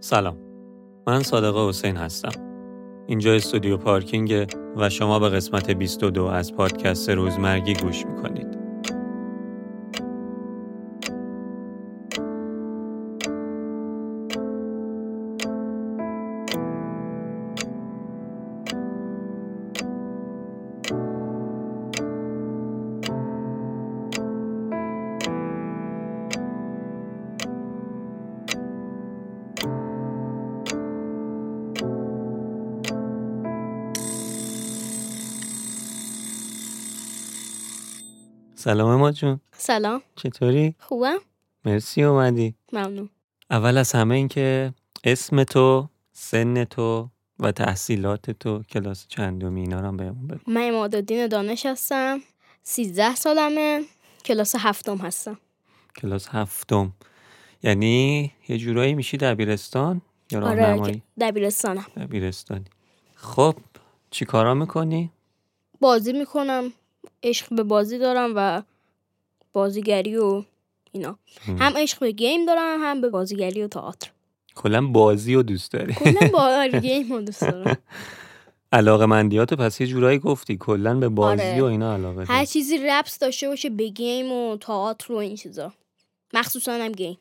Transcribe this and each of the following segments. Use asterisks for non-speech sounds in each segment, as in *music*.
سلام. من صادق حسین هستم. اینجا استودیو پارکینگ و شما به قسمت 22 از پادکست روزمرگی گوش می‌کنید. سلام ما جون. سلام. چطوری؟ خوبم. مرسی اومدی. ممنون. اول از همه این که اسم تو سن تو و تحصیلات تو کلاس چندمی اینا رو هم بهمون بگو. من امادالدین دانش هستم. سیزده سالمه. کلاس هفتم هستم. کلاس هفتم. یعنی یه جورایی میشی دبیرستان؟ یا آره دبیرستانم. دبیرستانی. خب چی کارا می‌کنی؟ بازی می‌کنم. عشق به بازی دارم و بازیگری و اینا. هم. عشق به game دارم هم به بازیگری و تئاتر. کلا بازی و دوست داری. کلا با *laughs* آره، game رو دوست دارم. علاقه مندیاتو پس یه جورایی گفتی کلا به بازی آره. و اینا علاقه هر چیزی ربط داشته باشه به game و تئاتر و این چیزا. مخصوصا هم game.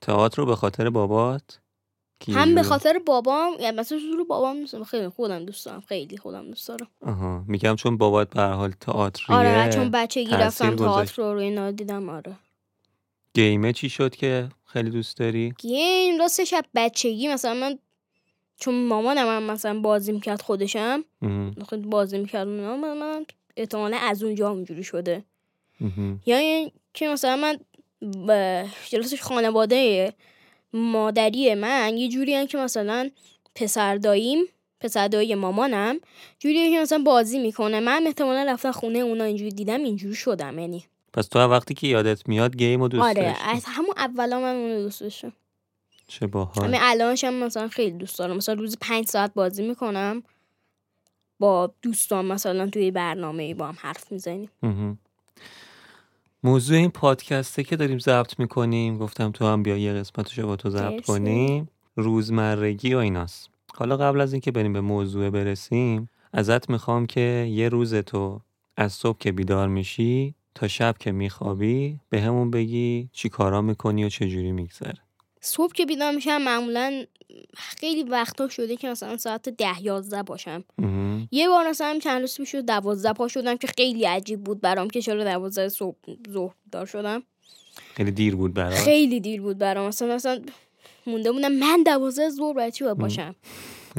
تئاتر رو به خاطر بابات؟ هم به خاطر بابام یعنی مثلا زور بابام دوست خیلی خودم دوست دارم خیلی خودم دوست دارم آها میگم چون بابات به هر حال تئاتریه آره چون بچگی رفتم. تئاتر رو اینا دیدم آره گیمه چی شد که خیلی دوست داری گیم راستش از بچگی مثلا من چون مامانم هم مثلا بازی می‌کرد خودشم. خود بازی می‌کرد من, من احتمالا از اونجا اونجوری شده. یا این که مثلا من جلوسش خانواده مادری من یه جوری هن که مثلا پسر داییم پسر دایی مامانم جوریه که مثلا بازی می‌کنه. من احتمالا رفتم خونه اونا اینجوری دیدم اینجوری شدم یعنی. پس تو هم وقتی که یادت میاد گیم رو دوست آره داشتی؟ از همون اولا من اونو دوست داشتم. چه باحال. همین الانش هم مثلا خیلی دوست دارم. مثلا روزی پنج ساعت بازی می‌کنم با دوستان مثلا توی برنامه با هم حرف می‌زنیم. موضوع این پادکسته که داریم ضبط می‌کنیم گفتم تو هم بیا یه قسمتشو با تو ضبط. کنیم. روزمرگی و ایناست. حالا قبل از اینکه بریم به موضوع برسیم ازت می‌خوام که یه روز تو از صبح که بیدار میشی تا شب که میخوابی به همون بگی چی کارا می‌کنی و چجوری میگذره. صبح که بیدار میشم معمولا خیلی وقتا شده که مثلا ساعت ده یازده باشم. یه بار مثلا چند روز پیش دوازده پا شدم که خیلی عجیب بود برام که چرا دوازده صبح ظهر دار شدم. خیلی دیر بود برات خیلی دیر بود برام. مثلا مثلا مونده بودم من دوازده ظهر برای چی باید باشم؟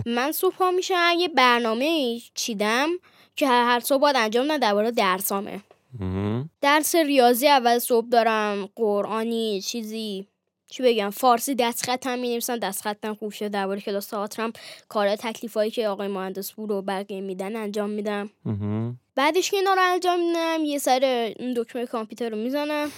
من صبح پا میشم یه برنامه چیدم که هر صبح باید انجام بدم درباره درسامه. درس ریاضی اول صبح دارم قرآنی چیزی. چی بگم فارسی دست خطم می نویسم دست خطم خوب شده. درباره کلاس تئاترم کار تکلیفایی که آقای مهندس بود و بقیه میدن انجام میدم. بعدش که اینا رو انجام میدم یه سر دکمه کامپیوتر رو می‌زنم.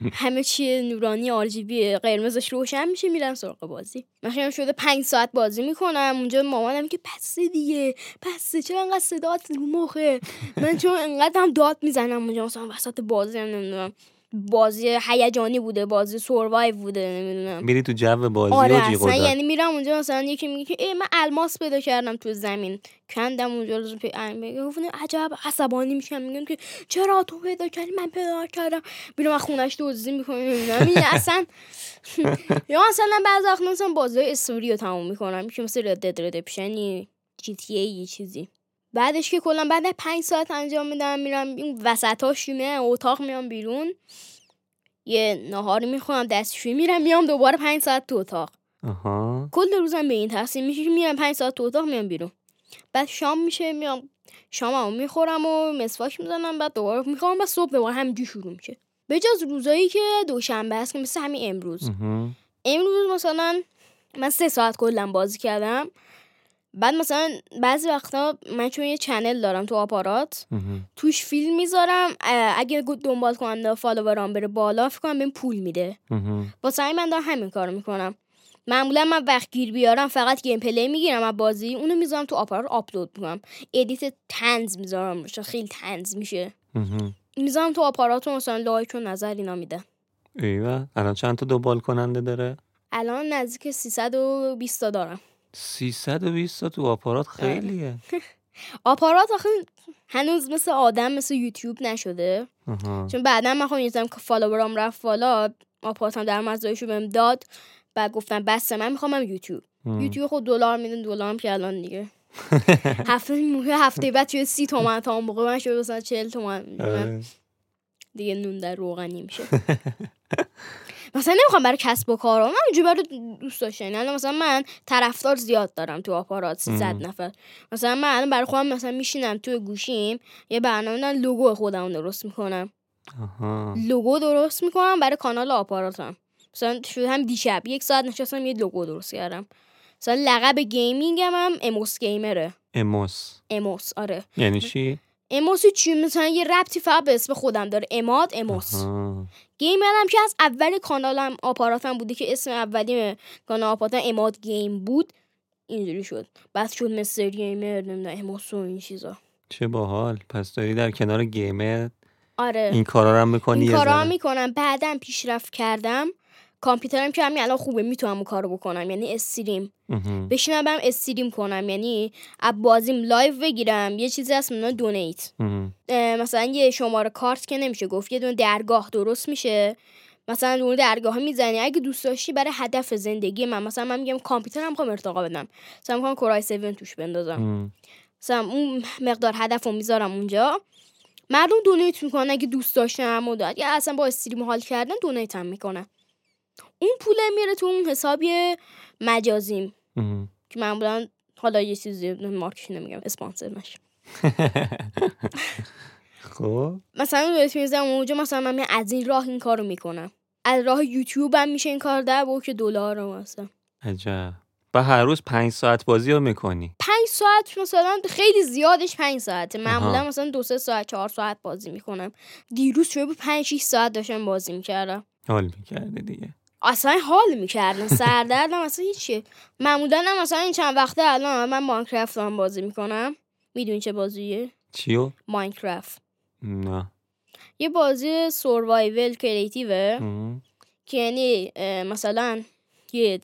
*laughs* همه چی نورانی آر جی بی قرمزش روشن میشه میرم سراغ بازی. خیلی شده پنج ساعت بازی می‌کنم. اونجا مامانم که پس دیگه پس چرا انقدر صدات رو مخه؟ من چون انقدر هم داد می‌زنم اونجا مثلا وسط بازی هم نمی‌دونم. بازی هیجانی بوده بازی سوروایو بوده نمی‌دونم. میری تو جو بازی آره و. یعنی میرم اونجا مثلا یکی میگه که ای من الماس پیدا کردم تو زمین. کندم اونجا رو پی عجب عصبانی میشم. میگم که چرا تو پیدا کردی؟ من پیدا کردم. میرم از خونش دزدی می‌کنم. اصلا *laughs* یا مثلا بعضی وقت مثلا بازی استوری رو تموم می‌کنم که مثل رد دد ردپشنی جی تی ای چیزی. بعدش که کلا بعد پنج ساعت انجام میدم میرم این وسطاش میرم اتاق میام بیرون. یه ناهاری می‌خورم دستشویی میرم میام دوباره پنج ساعت تو اتاق. آها. کل روزم به این تقسیم میشه میرم پنج ساعت تو اتاق میام بیرون. بعد شام میشه میام شاممو می‌خورم و مسواک می‌زنم بعد دوباره می‌خوام بعد صبح دوباره همینجوری شروع میشه. به جز روزایی که دوشنبه است که مثل همین امروز. امروز مثلا من سه ساعت کلا بازی کردم. بعد مثلا بعضی وقتا من چون یه چنل دارم تو آپارات. توش فیلم می‌ذارم اگه دنبال کننده فالوورام بره بالا فکر کنم بهم پول میده. واسه همین من دارم همین کارو می‌کنم معمولا من وقت گیر بیارم فقط gameplay می‌گیرم از بازی اونو می‌ذارم تو آپارات آپلود می‌کنم edit طنز می‌ذارم روش خیلی طنز میشه. می‌ذارم تو آپارات و مثلا like و نظر اینا میده ایول الان چند تا دنبال کننده داره الان نزدیک 320 تا دارم 320 تا تو آپارات خیلیه. *laughs* آپارات آخه هنوز مثل آدم مثل یوتیوب نشده. چون بعدا من خواهم یه فالوورام رفت بالا آپاراتم در مزایشو بهم داد. بعد گفتم بس من می‌خوام هم. یوتیوب. یوتیوب خود دلار میدن دلارم که الان دیگه. *laughs* هفته موقع هفته بعد شده سی تومن تا اون موقع من شده مثلا چهل تومن. آره. دیگه نون در روغنی میشه. *laughs* مثلا نمی‌خوام برای کسب و کار من اینجوری برای دوست داشتنی الان مثلا من طرفدار زیاد دارم تو آپارات 300 ام. نفر. مثلا من الان برای خودم مثلا میشینم تو گوشیم یه برنامه دارم لوگو خودم درست می‌کنم. آها. لوگو درست می‌کنم برای کانال آپاراتم. مثلا شده هم دیشب یک ساعت نشستم یه لوگو درست کردم. مثلا لقب gaming م هم اموس gamer ه. اموس. اموس آره. یعنی چی؟ اموس چی؟ مثلا یه ربطی فقط به اسم خودم داره. عماد اموس. آها. گیمرم که از اول کانالم آپاراتم بوده که اسم اولی کانال آپاراتم عماد game بود. اینجوری شد. بعد شد mister gamer نمی‌دونم اموس و این چیزا. چه باحال. پس داری در کنار gamer آره. این کارا رو هم می‌کنی این کارا ذره. می‌کنم. بعدم پیشرفت کردم. کامپیوترم که همین الان خوبه می‌تونم اون کارو بکنم. یعنی stream. بشینم برم stream کنم. یعنی از بازیم live بگیرم. یه چیزی هست من donate. مثلا یه شماره کارت که نمیشه گفت یه دونه درگاه درست میشه. مثلا اون درگاه می‌زنی. اگه دوست داشتی برای هدف زندگی من مثلا من میگم کامپیوترم می‌خوام ارتقا بدم. مثلا می‌خوام کورای 7 توش بندازم. مثلا اون مقدار هدف رو می‌ذارم اونجا. مردم دونیت می‌کنن. اگه دوست داشتن داد یا اصلا با استریم حال کردن دونیت هم می‌کنن. اون پوله میره تو اون حسابی مجازیم. که معمولا حالا یه چیزی مارکش نمیگم اسپانسر نشه *laughs* خب. مثلا دونیت می‌زنم اونجا مثلا من از این راه این کارو می‌کنم. از راه یوتیوب هم میشه این کار در که دلار رو مثلا. عجب. و هر روز پنج ساعت بازی رو می‌کنی. پنج ساعت مثلا خیلی زیادش پنج ساعته. معمولا. مثلا دو سه ساعت چهار ساعت بازی می‌کنم. دیروز شده بود پنج شیش ساعت داشتم بازی می‌کردم. حال می‌کردی دیگه. اصلا حال می‌کردم. سردردم اصلا هیچی. معمولا هم مثلا این چند وقته الان من ماینکرافت دارم بازی می‌کنم. می‌دونی چه بازیه؟ چیو؟ ماینکرافت. نه. یه بازی سوروایول کریتیوه. که یعنی مثلا یه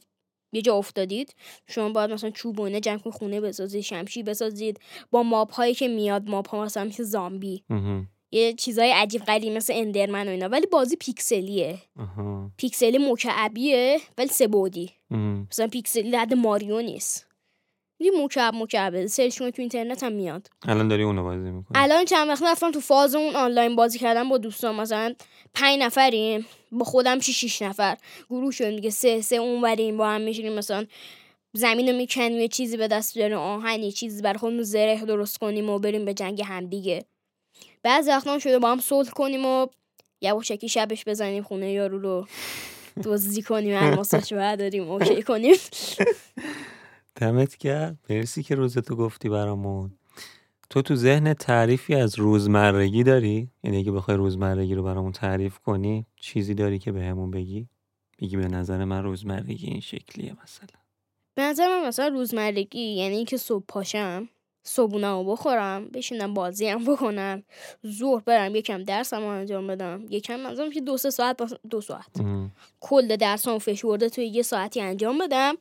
یه جا افتادید. شما باید مثلا چوب و اینا جمع کنید خونه بسازید شمشیر بسازید. با mob هایی که میاد mob ها مثلا مثل زامبی. یه چیزای عجیب غریب مثل Enderman و اینا ولی بازی پیکسلیه. آها. پیکسلی مکعبیه ولی مهم. مثلا پیکسلی حد ماریو نیست. یه مکعب مکعبه. search کنید تو اینترنت هم میاد. الان داری اونو بازی می‌کنی؟ الان چند وقت رفتم تو فاز اون آنلاین بازی کردن با دوستان. مثلا پنج نفریم. با خودم شیش شیش نفر. گروه شدیم دیگه. سه سه اون وریم با هم میشینیم. مثلا زمین رو می‌کنیم. یه چیزی به دست بیاریم. آهن یه چیزی برای خودمون زره درست کنیم و بریم به جنگ هم بعضی وقتا هم شده با هم صلح کنیم و یواشکی شبش بزنیم خونه یارو رو. دزدی کنیم الماساش برداریم اوکی کنیم. *laughs* دمت کرد مرسی که روزتو گفتی برامون. تو تو ذهن تعریفی از روزمرگی داری؟ یعنی اگه بخوای روزمرگی رو برامون تعریف کنی چیزی داری که بهمون بگی؟ بگی به نظر من روزمرگی این شکلیه مثلا. به نظر من مثلا روزمرگی یعنی اینکه صبح پاشم صبحونه رو بخورم بشینم بازی هم بکنم. ظهر برم یکم درسم رو انجام بدم. یکم منظورم که دو سه ساعت دو ساعت. کل درسام فشرده توی یه ساعتی انجام بدم.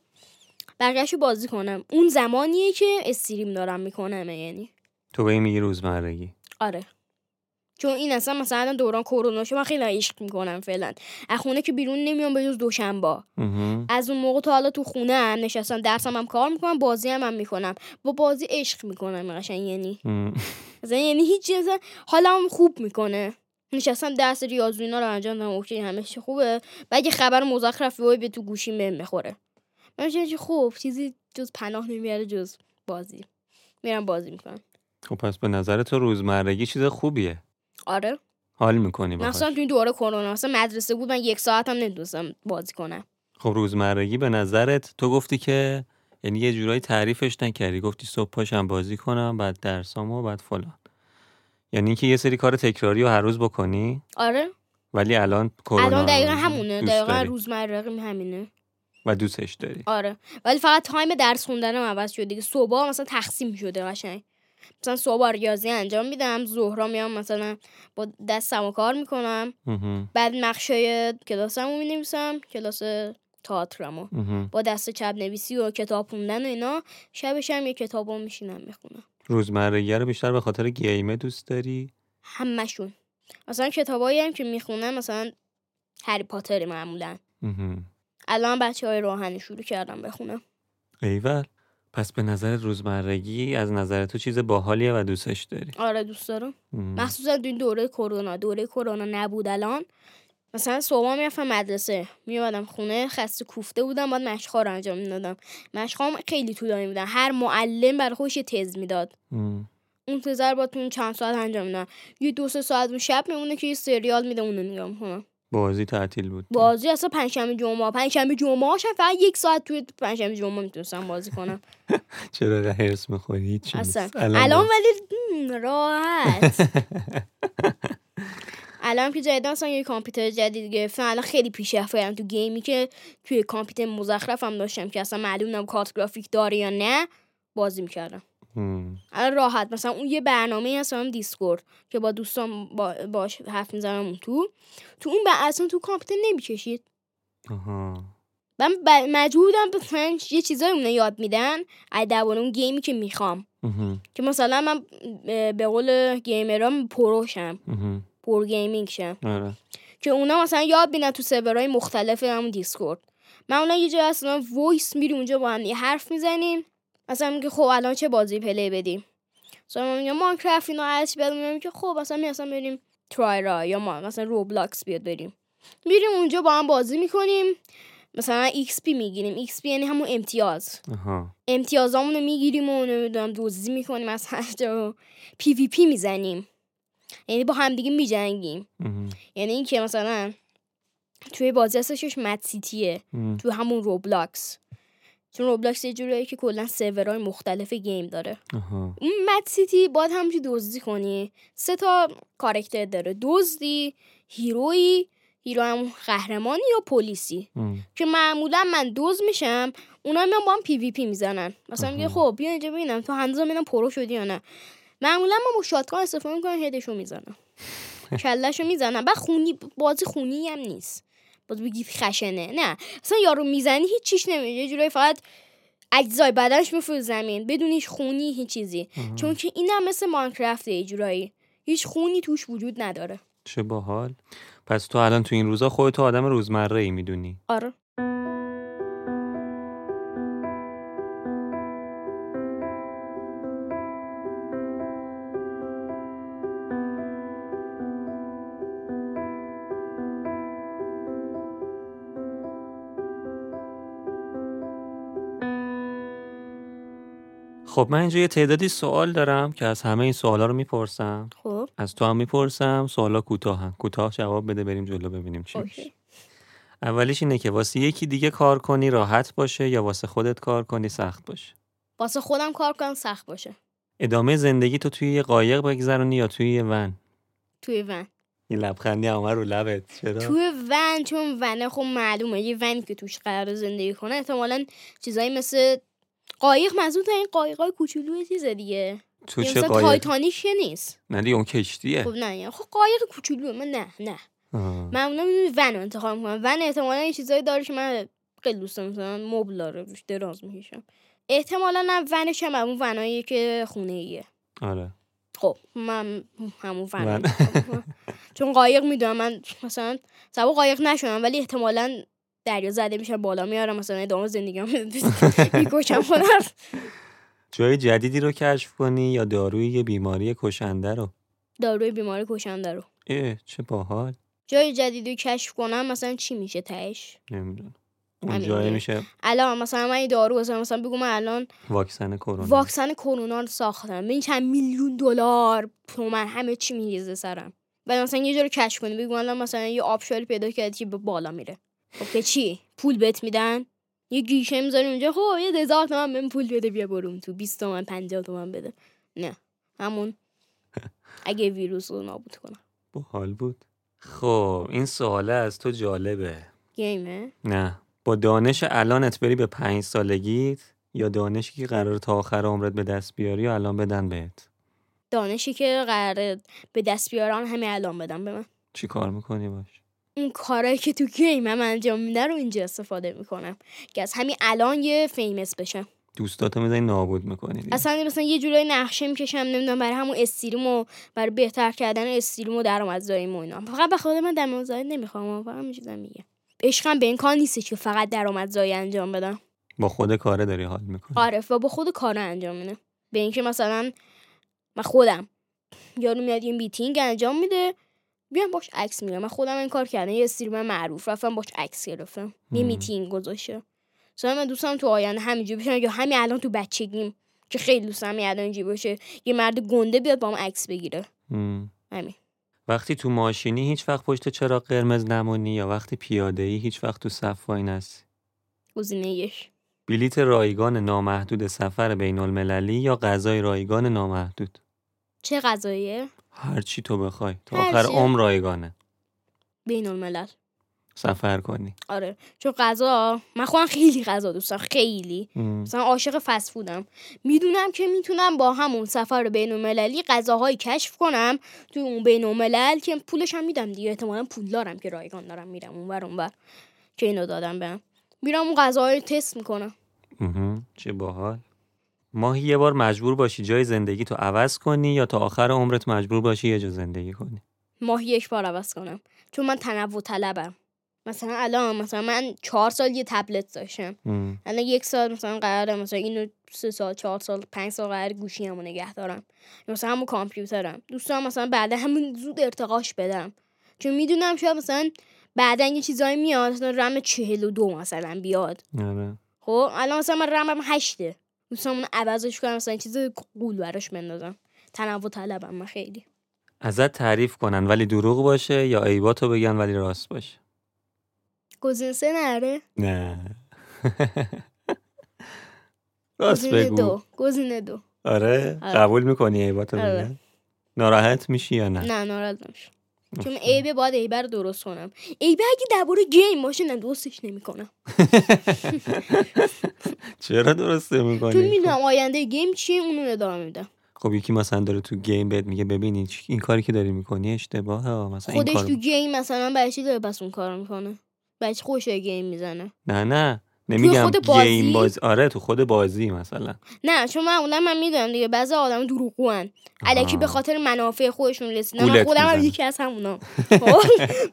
بقیه‌شو بازی کنم. اون زمانیه که استریم دارم می‌کنم یعنی. تو به این میگی روزمرگی. آره. چون این اصلا مثلا دوران کرونا شو من خیلی عشق می‌کنم فعلا. از خونه که بیرون نمیام به جز دوشنبه. از اون موقع تا حالا تو خونه هم نشستم درسم هم کار می‌کنم بازی هم, هم می‌کنم. با بازی عشق می‌کنم قشنگ. یعنی. مثلا یعنی هیچ چیز حالم خوب می‌کنه. نشستم درس ریاضی اینا رو انجام دادم اوکی همه چی خوبه. و اگه خبر مزخرفی وای به تو گوشیم بهم بخوره من خوب چیزی جز پناه نمیاره جز بازی. میرم بازی می‌کنم. خب پس به نظر تو روزمرگی چیز خوبیه. آره. حال می‌کنی مثلا باهاش تو این دوره کرونا مثلا مدرسه بود من یک ساعت هم نمی‌تونستم بازی کنم. خب روزمرگی به نظرت تو گفتی که یعنی یه جورایی تعریفش نکردی. گفتی صبح پاشم بازی کنم بعد درسامو بعد فلان. یعنی اینکه یه سری کار تکراری رو هر روز بکنی؟ آره. ولی الان کرونا الان دقیقا همونه. دقیقا روزمرگی همینه. و دوستش داری؟ آره. ولی فقط تایم درس خوندنم عوض شده دیگه. صبح مثلا تقسیم شده قشنگ. مثلا صبح ریاضی انجام میدم ظهرا میام مثلا با دستم و کار می‌کنم. بعد نقشه کلاسم رو می‌نویسم کلاس تئاترمو. با دست چپ نویسی و کتاب خوندن و اینا شبش هم یه کتابو میشینم می‌خونم. روزمرگی رو بیشتر به خاطر گیمه دوست داری؟ همشون. مثلا کتابایی هم که می‌خونم مثلا هری پاتر معمولا. الان بچه های روحانی شروع کردم بخونم. ایول. پس به نظر روزمرگی از نظر تو چیز باحالیه و دوستش داری؟ آره دوست دارم. مخصوصا تو این دوره کرونا. دوره کرونا نبود الان. مثلا صبح می‌رفتم مدرسه. میومدم خونه خسته کوفته بودم باید مشقا رو انجام می‌دادم. مشقام خیلی طولانی بودن. هر معلم برای خودش تز می‌داد. اون تزر با تو چند ساعت انجام میدم یه دو سه ساعت اون شب میمونه که یه سریال میده اونو نگاه می‌کنم. بازی تعطیل بود. بازی اصلا پنجشنبه جمعه پنجشنبه جمعه هاشم فقط یک ساعت توی پنجشنبه جمعه می‌تونستم بازی کنم. *laughs* چرا هرس می‌خوری؟ اصلا. الان ولی راحت. *laughs* الان که جدیدا مثلا یه کامپیوتر جدید گرفتم الان خیلی پیشرفت کردم تو گیمی که توی کامپیوتر مزخرفم داشتم که اصلا معلوم نبود کارت گرافیک داره یا نه بازی می‌کردم. الان راحت. مثلا اون یه برنامه هست هم دیسکورد که با دوستان با باش حرف می‌زنم اون تو. تو اون بر اصلا تو کامپیوتر نمی‌کشید. من ب- مجبورم مثلا یه چیزایی اون یاد میدن. از درباره اون گیمی که می‌خوام. که مثلا من به قول گیمرام پروشم. پور گیمینگ شم. آره. که اونا مثلا یاد بینن تو سرورهای مختلف همون دیسکورد. معمولا یه جا اصلا voice میری اونجا با هم حرف می‌زنیم. مثلا میگه خب الان چه بازی play بدیم؟ مثلا من میگم Minecraft اینا هرچی بعد میگم که خب مثلا می اصلا بریم Terraria یا ما مثلا Roblox بیاد بریم. میریم اونجا با هم بازی می‌کنیم. مثلا XP می‌گیریم. XP یعنی همون امتیاز. آها. امتیازامونو می‌گیریم و نمی‌دونم دزدی می‌کنیم از هر جا. PvP می‌زنیم. یعنی با همدیگه میجنگیم. یعنی اینکه مثلا توی بازی هستش Mad City ه. تو همون Roblox. چون Roblox یه جوریه که کلا سرورهای مختلف game داره. آها. اون Mad City باید همه‌چی دزدی کنی. سه تا کارکتر داره. دزدی hero ی hero هم قهرمانی یا پلیسی. که معمولا من دزد میشم اونا میان با هم PvP می‌زنن. مثلا میگه. خب بیا اینجا ببینم. تو هنوز ببینم pro شدی یا نه؟ معمولا من با شاتگان استفاده می‌کنم هدشو می‌زنم. *laughs* کلشو می‌زنم. بعد خونی بازی خونی هم نیست. باز بگی خشنه نه. اصلا یارو می‌زنی هیچ چیش نمیشه یه جورایی فقط اجزای بدنش میفروز زمین. بدون هیچ خونی هیچ چیزی. آها. چون که اینم مثل ماینکرافت یه جورایی. هیچ خونی توش وجود نداره. چه باحال. پس تو الان تو این روزا خودتو آدم روزمره ای می‌دونی. آره. خب من اینجا یه تعدادی سوال دارم که از همه این سوالا رو می‌پرسم. خب. از تو هم می‌پرسم سوالا کوتاه هم کوتاه جواب بده بریم جلو ببینیم چی میشه. اوکی. اولیش اینه که واسه یکی دیگه کار کنی راحت باشه یا واسه خودت کار کنی سخت باشه؟ واسه خودم کار کنم سخت باشه. ادامه زندگی تو توی یه قایق بگذرونی یا توی یه ون؟ توی ون. این لبخندی هم رو لبت. چرا؟ توی ون چون ونه خب معلومه. یه ونی که توش قرار زندگی کنه احتمالا چیزایی مثل قایق منظور این قایقای کوچولو چیزه دیگه. تو چه قایق؟ تایتانیک که نیست. نه دیگه اون کشتیه. خب نه یعنی خب قایق کوچولو من نه نه. آه. معمولا می‌بینی ون انتخاب می‌کنم. ون احتمالا یه چیزایی داره که من خیلی دوست دارم مثلا مبل داره دراز می‌کشم. احتمالا نه ونش هم همون ونایی که خونه ایه آره. خب من همون ون. چون قایق می‌دونم من مثلا سبا قایق نشدم ولی احتمالا دریا زده میشم بالا میارم مثلا ادامه زندگیام می‌کشم *laughs* خودم. جای جدیدی رو کشف کنی یا داروی یه بیماری کشنده رو؟ داروی بیماری کشنده رو. اه چه باحال. جای جدیدی رو کشف کنم مثلا چی میشه تهش؟ نمی‌دونم. اون جای. میشه الان مثلا من این دارو مثلا مثلا بگو من الان واکسن کرونا. واکسن کرونا رو ساختم. ببین چند میلیون دلار تومن همه چی میریزه سرم. و مثلا یه جا رو کشف کنی بگو الان مثلا یه آبشاری پیدا کردی که به بالا میره. خب که چی؟ پول بهت میدن؟ یه گیشه می‌ذاری اونجا خب یه هزار تومن بهم پول بده بیا برو تو. 20 تومن 50 تومن بده. نه همون. *laughs* اگه ویروس رو نابود کنم. باحال بود. خب این سواله از تو جالبه. گیمه؟ نه. با دانش الانت بری به پنج سالگیت یا دانشی که قرار تا آخر عمرت به دست بیاری و الان بدن بهت؟ دانشی که قراره به دست بیارن همه الان بدم به من. چی کار می‌کنی باش؟ اون کارایی که تو گیم هم انجام میده رو اینجا استفاده می‌کنم. که از همین الان یه فیمس بشم دوستاتو می‌زنی نابود می‌کنی. اصلا مثلا یه جورای نقشه می‌کشم نمی‌دونم برای همون استریم و برای بهتر کردن استریم و درآمدزایی و اینا. فقط به خود من درآمدزایی نمی‌خوام فقط چیزا میگه. عشقم به این کار نیست که فقط درآمدزایی انجام بدم. با خود کاره داری حال می‌کنی. آره و با خود کار انجام میده. به اینکه مثلا من خودم. یارو میاد یه میتینگ انجام میده. بیام باش عکس می‌گیرم. من خودم این کار کردم. یه streamer معروف رفتم باش عکس گرفتم. یه. میتینگ گذاشته مثلا من دوستم تو آینده همینجوری بشم یا همین الان تو بچگیم که خیلی دوستم همین الان اینجوری باشه. یه مرد گنده بیاد با من عکس بگیره. همین. وقتی تو ماشینی هیچ وقت پشت چراغ قرمز نمونی یا وقتی پیاده ای هیچ وقت تو صف وای نسی؟ گزینه یک بلیت رایگان نامحدود سفر بین المللی یا غذای رایگان نامحدود؟ چه غذاییه؟ هر چی تو بخوای. تا آخر. عمر رایگانه. بین الملل سفر کنی. آره. چون غذا من خودم خیلی غذا دوستم خیلی. مم. مثلا عاشق فست فودم. می‌دونم که می‌تونم با همون سفر بین المللی غذاهایی کشف کنم تو اون بین الملل که پولش هم میدم دیگه. احتمالا پول دارم که رایگان دارم میرم اون بر اون بر که اینو دادم بهم. میرم اون غذاهای تست می‌کنم. چه باحال. ماهی یه بار مجبور باشی جای زندگی تو عوض کنی یا تا آخر عمرت مجبور باشی یه جا زندگی کنی؟ ماهی یک بار عوض کنم. چون من تنوع طلبم. مثلا الان مثلا من چهار سال یه تبلت داشتم. الان یک سال مثلا قراره مثلا اینو سه سال چهار سال پنج سال قرار گوشی همو نگه دارم. مثلا همون کامپیوترم. دوست دارم مثلا بعدا همون زود ارتقاش بدم. چون می‌دونم شاید مثلا بعدا یه چیزایی میاد مثلا رم چهل و دو مثلا بیاد. آره. خب الان مثلا من رمم هشته. دوست دارم اونو عوضش کنم مثلا چیز قول براش بندازم. تنوع طلبم من خیلی. ازت تعریف کنن ولی دروغ باشه یا عیباتو بگن ولی راست باشه. گزینه سه نره نه. *laughs* راست بگو. دو. گزینه دو. آره. آره. قبول می‌کنی عیباتو آره. بگن؟ ناراحت میشی یا نه؟ نه ناراحت نمیشم. چون عیبه باید عیبه رو درست کنم. عیبه اگه درباره game باشه نه درستش نمی‌کنم. *laughs* چرا درسته چون می‌کنی می‌دونم آینده game چیه اونو ادامه میدم. خب یکی مثلا داره تو game بهت میگه ببین این, کاری که داری می‌کنی اشتباهه. مثلا خودش تو game مثلا برای چی داره پس اون کار می‌کنه. چی خوش game می‌زنه. نه نه. نمیگم خود بازی؟ game بازی؟ آره تو خود بازی مثلا. نه چون معمولا من می‌دونم دیگه. بعضی آدم دروغگوان. الکی به. خاطر منافع خودشون رسیدن. من خودم هم. یکی از همونا. *laughs* خب؟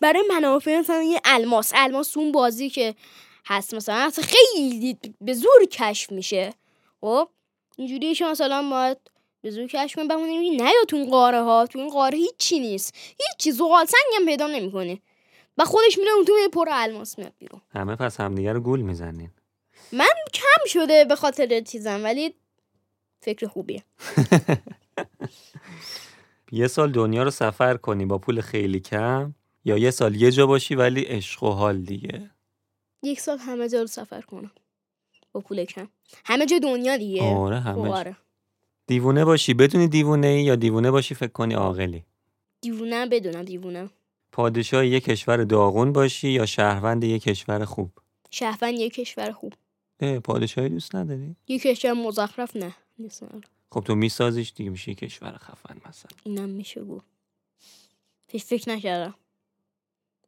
برای منافع مثلا یه الماس. الماس اون بازی که هست مثلا. اصلا خیلی به زور کشف میشه. خب اینجوریه که مثلا باید به زور کشف کنی. بمونی نه یا تو این قاره ها. تو این قاره هیچی نیست. هیچی. زغال سنگ هم پیدا نمی‌کنی. و خودش میره اون تو پر الماس میاد بیرون. همه پس همدیگه رو گول می‌زنین. کم شده به خاطر چیزم ولی فکر خوبیه. *laughs* یه سال دنیا رو سفر کنی با پول خیلی کم یا یه سال یه جا باشی ولی عشق و حال دیگه؟ یک سال همه جا رو سفر کنم با پول کم. همه جا دنیا دیگه. آره خب همه آره. دیوونه باشی بدونی دیوونه ای یا دیوونه باشی فکر کنی عاقلی؟ دیوونم بدونم دیوونم پادشاه یه کشور داغون باشی یا شهروند یه کشور خوب؟ شهروند یک کشور خوب. اه پادشاهی دوست نداری؟ یک کشور مزخرف نه. دوست ندارم. خب تو میسازیش دیگه میشه کشور خفن مثلا. اینم میشه گفت. فکر, فکر نکردم.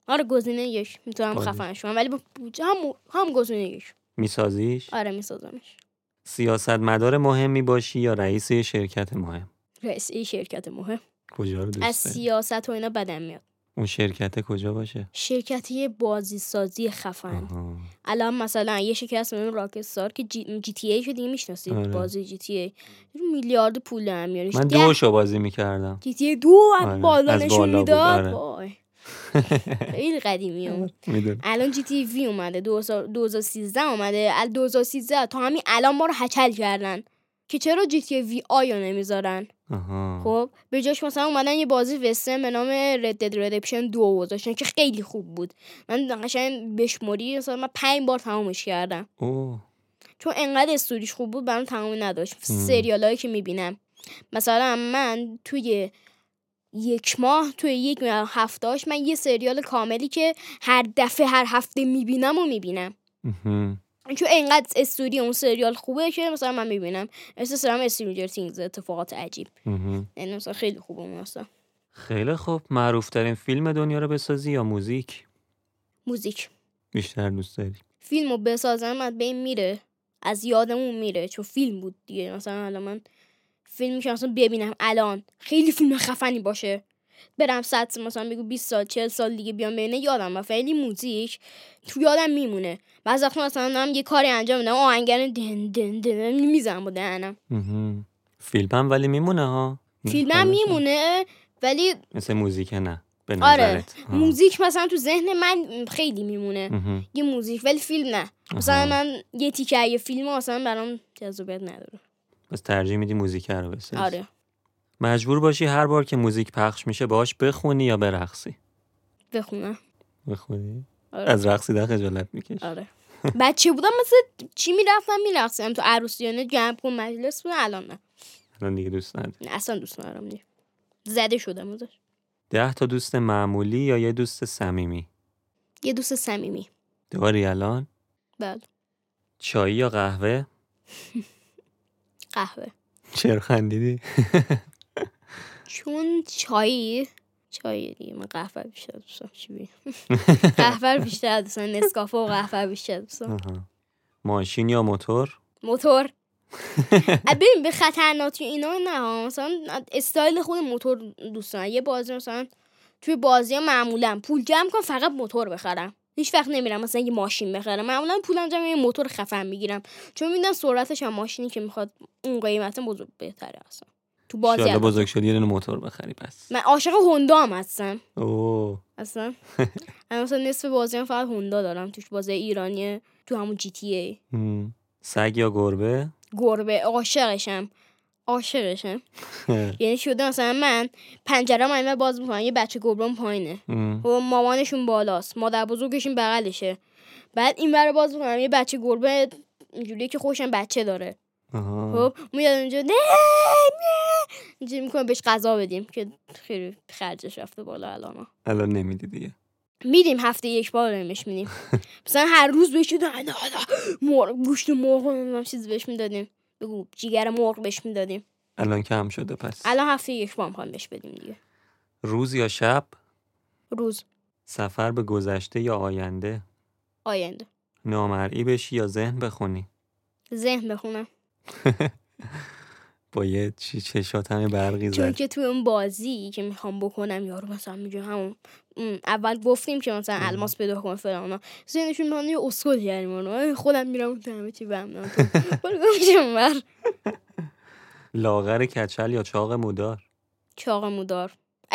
آره گزینه یک می‌تونم. خفنش کنم ولی با بودجه هم, هم گزینه یک میسازیش؟ آره میسازمش. سیاست مدار مهمی باشی یا رئیس شرکت مهم؟ رئیس شرکت مهم. کجا رو از دوست داری؟ سیاست و اینا بدم میاد. اون شرکت کجا باشه؟ شرکتی بازی سازی خفن. آها. الان مثلا یه شکست مثل راکستار که جی, جی تی ای شو دیگه می‌شناسید؟ آره. بازی جی تی ای. میلیارد پول در میاره من دوشو بازی می‌کردم. جی تی ای دو از آره، بالا نشون می‌داد؟ آره. *laughs* خیلی قدیمی اون. الان جی تی وی اومده 2013 اومده. ال 2013 تا همین الان ما رو هچل کردن. که چرا جی تی وی آیا نمی‌ذارن؟ آها. خب به جاش مثلا اومدن یه بازی وسترن به نام رد دد ردپشن دو گذاشتن که خیلی خوب بود. من قشنگ بشموری مثلا من پنج بار تمامش کردم. اوه. چون انقدر استوریش خوب بود برام تمامی نداشت. سریال هایی که می‌بینم. مثلا من توی یک ماه توی یک هفتهاش من یه سریال کاملی که هر دفعه هر هفته می‌بینم و می‌بینم. چون انقدر استوری اون سریال خوبه که مثلا من می‌بینم. مثل هم استرینجر تینگز اتفاقات عجیب. یعنی مثلا خیلی خوبه اون مثلا خیلی خوب. معروف ترین فیلم دنیا رو بسازی یا موزیک؟ موزیک. بیشتر دوست داری. فیلم رو بسازم از بین میره. از یادمون میره. چون فیلم بود دیگه. مثلا الان من فیلمی که مثلا ببینم الان. خیلی فیلم خفنی باشه. برم صد مثلا بگو 20 سال 40 سال دیگه بیام ببینه یادم و خیلی موزیک تو یادم میمونه. بعضی وقتا مثلا دارم یه کاری انجام میدم. آهنگر دن دن دن می‌زنم با دهنم. مهم. فیلمم ولی میمونه ها. فیلمم خودشه. میمونه ولی مثل موزیک نه به آره. موزیک مثلا تو ذهن من خیلی میمونه. یه موزیک ولی فیلم نه. مثلا. من یه تیکه یه فیلم مثلا برام جذابیت نداره. بس ترجیح میدی موزیک رو بسازی. آره. مجبور باشی هر بار که موزیک پخش میشه باهاش بخونی یا برقصی؟ بخونم. بخونی؟ آره. از رقصیدن خجالت می‌کشی. آره. بچه بودم مثل چی می‌رفتم؟ میرقصم تو عروسیانه جمع کن مجلس بود الان نه. الان دیگه دوست نداری. نه، اصلا دوست ندارم دیگه. زده شدم ازش. ده تا دوست معمولی یا یه دوست صمیمی؟ یه دوست صمیمی. داری الان؟ بله. چایی یا قهوه؟ *laughs* قهوه. چرا خندیدی؟ *laughs* چون چایی چای دیگه من قهوه بیشتر دوست دارم. چی بگم؟ *laughs* قهوه بیشتر دوست دارم. نسکافه و قهوه بیشتر دوست دارم. ماشین یا موتور؟ موتور. *laughs* ببین به خطرناکی اینا نه. مثلا استایل خود موتور دوست دارم. یه بازی مثلا توی بازی ها معمولا پول جمع کنم فقط موتور بخرم. هیچ وقت نمیرم مثلا یه ماشین بخرم. معمولا پولم جمع یه موتور خفن می‌گیرم. چون می‌دونم سرعتش هم ماشینی که می‌خواد اون قیمت بزرگ بهتره اصلا. تو بازی البته. بزرگ شدی یه موتور بخری پس. من عاشق هوندا هم هستم. اوه. اصلا. من مثلا نصف بازی هم فقط هوندا دارم. توش بازی ایرانی تو همون جی تی ای. سگ یا گربه؟ گربه. عاشقشم. عاشقشم. *laughs* یعنی شده مثلا من پنجره من باز می‌کنم یه بچه گربه پایینه. و مامانشون بالاست. مادر بزرگشون بغلشه. بعد این باز می‌کنم یه بچه گربه اینجوریه که خوشم بچه داره. خب میاد اونجا نه نه. اینجوری می‌کنم بهش غذا بدیم که خیلی خرجش رفته بالا الان. الان نمیدی دیگه. میدیم هفته یک بار بهش میدیم. *laughs* مثلا هر روز بهش مرغ گوشت مرغ نمی‌دونم چیز بهش می‌دادیم. بگو جیگر مرغ بهش می‌دادیم. الان کم شده پس. الان هفته یک بار می‌خوایم بهش بدیم دیگه. روز یا شب؟ روز. سفر به گذشته یا آینده؟ آینده. نامرئی بشی یا ذهن بخونی؟ ذهن بخونم. *laughs* با یه چی چشات همه برقی چون زد. که توی اون بازی که می‌خوام بکنم یارو مثلا میگه همون اول گفتیم که مثلا الماس پیدا کن فلان اونا. ذهنشون من یه اسکل کردیم اونو. خودم میرم اون همه چی بهم میشم بر لاغر کچل یا چاق مودار؟ چاق مودار.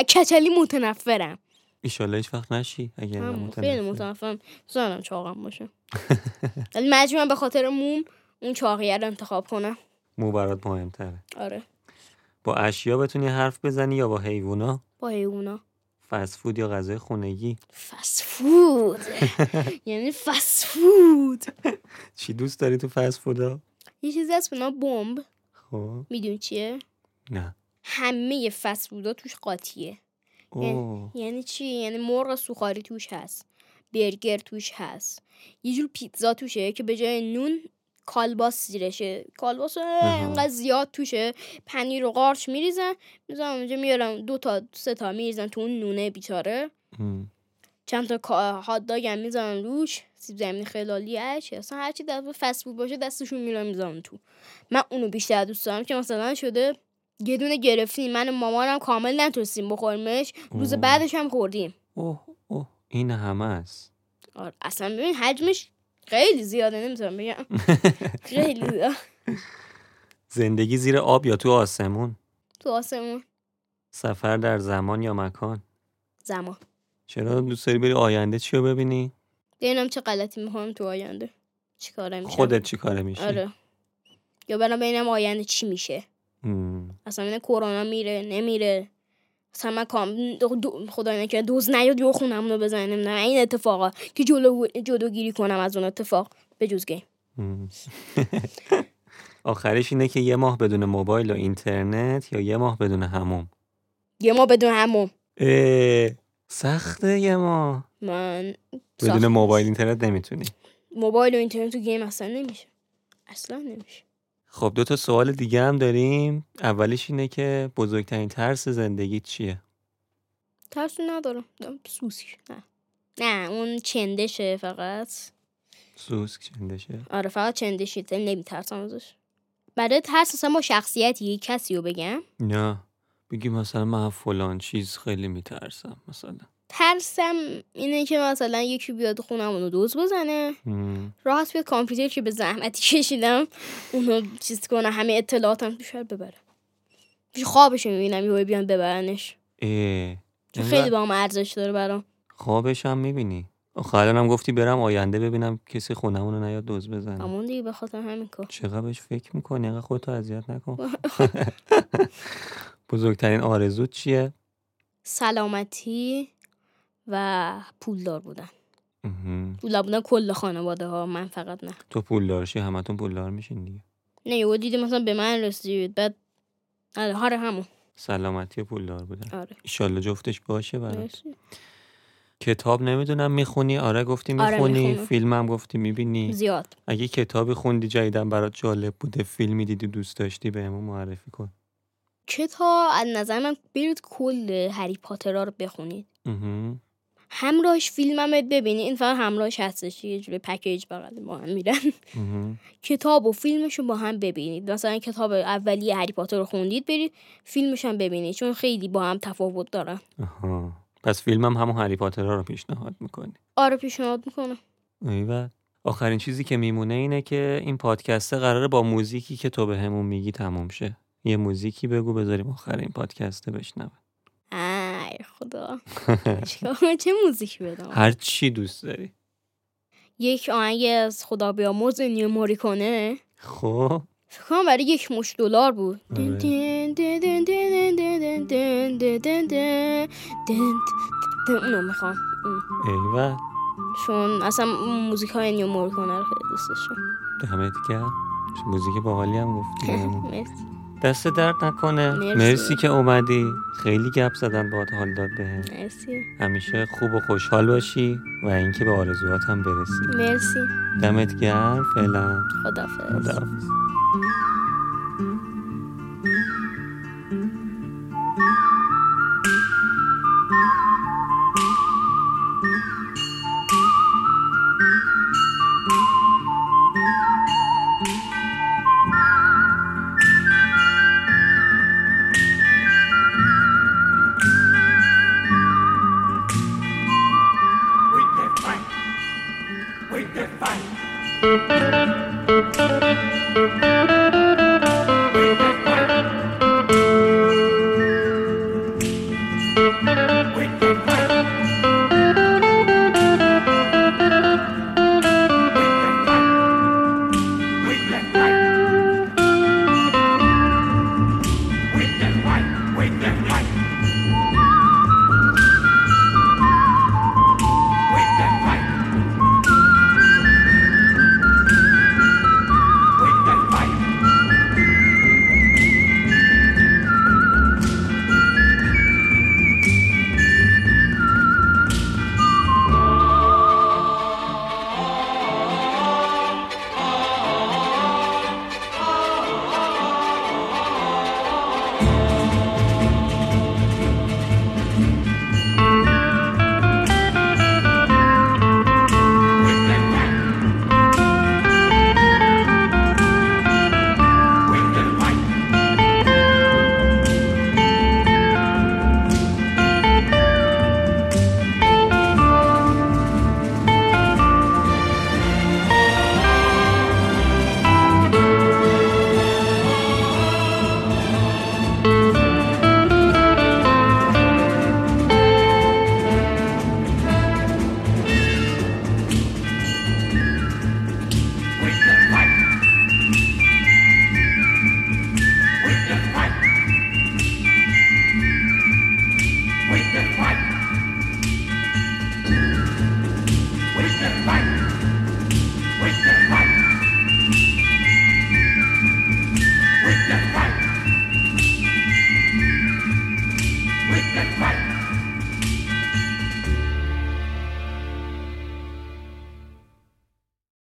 کچلی متنفرم. ایشالله هیچ وقت نشی. اگر هم، خیلی متنفرم. زنم چاقم باشه. ولی مجبورم به خاطر موم اون چاقیه رو انتخاب کنم. مو برات مهمتره. آره. با اشیا بتونی حرف بزنی یا با حیوونا؟ با حیوونا. فست فود یا غذای خونگی؟ فست فود *laughs* یعنی فست فود *laughs* چی دوست داری تو فست فودا یه چیزی هست به نام بمب. خب. می‌دونی چیه؟ نه. همه فست فودا توش قاطیه. اوه. یعنی چی؟ یعنی مرغ سوخاری توش هست. برگر توش هست. یه جور پیتزا توشه که به جای نون کالباس زیرشه. کالباس انقدر زیاد توشه. پنیر و قارچ میریزن. می‌زنن اونجا میارن دو تا سه تا میریزن تو اون نونه بیچاره. چند تا هات داگ هم می‌زنن روش. سیب زمینی خلالی هرچی اصلا هرچی در فست فود باشه دستشون میرن می‌زنن تو. من اونو بیشتر دوست دارم که مثلا شده یه دونه گرفتیم. من و مامانم کامل نتونستیم بخوریمش. روز. بعدش هم خوردیم. اوه اوه. این همه است. آره. اصلا ببین حجمش خیلی زیاده نمی‌تونم بگم. *laughs* خیلی زیاد زندگی زیر آب یا تو آسمون؟ تو آسمون. سفر در زمان یا مکان؟ زمان. چرا دوست داری بری آینده چی رو ببینی؟ ببینم چه غلطی می‌کنم تو آینده. چی کاره میشم خودت چی کاره میشی؟ آره. یا برم ببینم آینده چی میشه. اصلا کرونا میره نمیره. اصلا من کام دو- خدای نکنه دوز نیاد یه خونم رو بزنه نمی‌دونم این اتفاقا. که جلو جلوگیری کنم از اون اتفاق. به جز گیم. *laughs* آخرش اینه که یه ماه بدون موبایل و اینترنت یا یه ماه بدون هموم؟ یه ما بدون همون اه، سخته یه ماه. من بدون موبایل. اینترنت نمی‌تونی. موبایل و اینترنت تو گیم اصلا نمیشه. اصلا نمیشه. خب دو تا سوال دیگه هم داریم. اولیش اینه که بزرگترین ترس زندگی چیه؟ ترسی ندارم. دارم سوسی نه. نه اون چندشه فقط. سوسک چندشه؟ آره فقط چندشی. نمیترسم ازش. برای ترس اصلا با شخصیتی یک کسی رو بگم. نه. بگی مثلا من فلان چیز خیلی میترسم مثلا. ترسم اینه که مثلا یکی بیاد خونمون رو دوز بزنه. هم. راحت بیاد کامپیوتر که به زحمتی کشیدم اونو چیز کنه همه اطلاعاتم توش رو ببره پیش خوابش می‌بینم یهو بیان ببرنش. چون اینقدر خیلی با هم ارزش داره برام. خوابش هم می‌بینی. آخه هم گفتی برم آینده ببینم کسی خونمون رو نیاد دوز بزنه. همون دیگه به خاطر همین کار. چقدر بهش فکر می‌کنی؟ اینقدر خودتو اذیت نکن. *laughs* *laughs* بزرگترین آرزوت چیه؟ سلامتی. و پولدار بودن. پولدار بودن کل خانواده ها من فقط نه. تو پولدار شی همتون پولدار میشین دیگه. نه یهو دیدی مثلا به من رسید بعد آره هر همون. سلامتی پولدار بودن. آره. ایشالله جفتش باشه برات. کتاب نمی‌دونم می‌خونی؟ آره گفتی آره، می‌خونی. می‌خونم. فیلمم گفتی می‌بینی. زیاد. اگه کتابی خوندی جدیدن برات جالب بوده فیلمی دیدی دوست داشتی بهمون معرفی کن. کتاب از نظر من برید کل هری پاترها رو بخونید. همراهش فیلمم ببینید این فقط همراهش هستش. یه جوری پکیج بغل با هم میرن. کتاب و فیلمشون با هم ببینید. مثلا کتاب اولیه هری پاتر رو خوندید برید فیلمش هم ببینید. چون خیلی با هم تفاوت دارن. پس فیلمم همون هری پاترها رو پیشنهاد می‌کنی. آره پیشنهاد می‌کنم. ایول. آخرین چیزی که میمونه اینه که این پادکسته قراره با موزیکی که تو به همون میگی تموم شه. یه موزیکی بگو بذاریم آخر این پادکسته بشنوه. خدا چه موزیک بدم هر چی دوست داری یک آهنگ از خدا بیا موز نیو موریکونه خب فکرم برای یک مش دلار بود اونو می‌خوام ایوه چون اصلا موزیک های نیو موریکونه رو خیلی دوست داشتم دمت گرم موزیک با حالی هم گفتی مرسی دست درد نکنه. مرسی. مرسی که اومدی. خیلی گپ زدن باهات حال داد بهم مرسی. همیشه خوب و خوشحال باشی و اینکه به آرزوهات هم برسی. مرسی. دمت گرم. فعلا. خدافظ خداحافظ. Wait.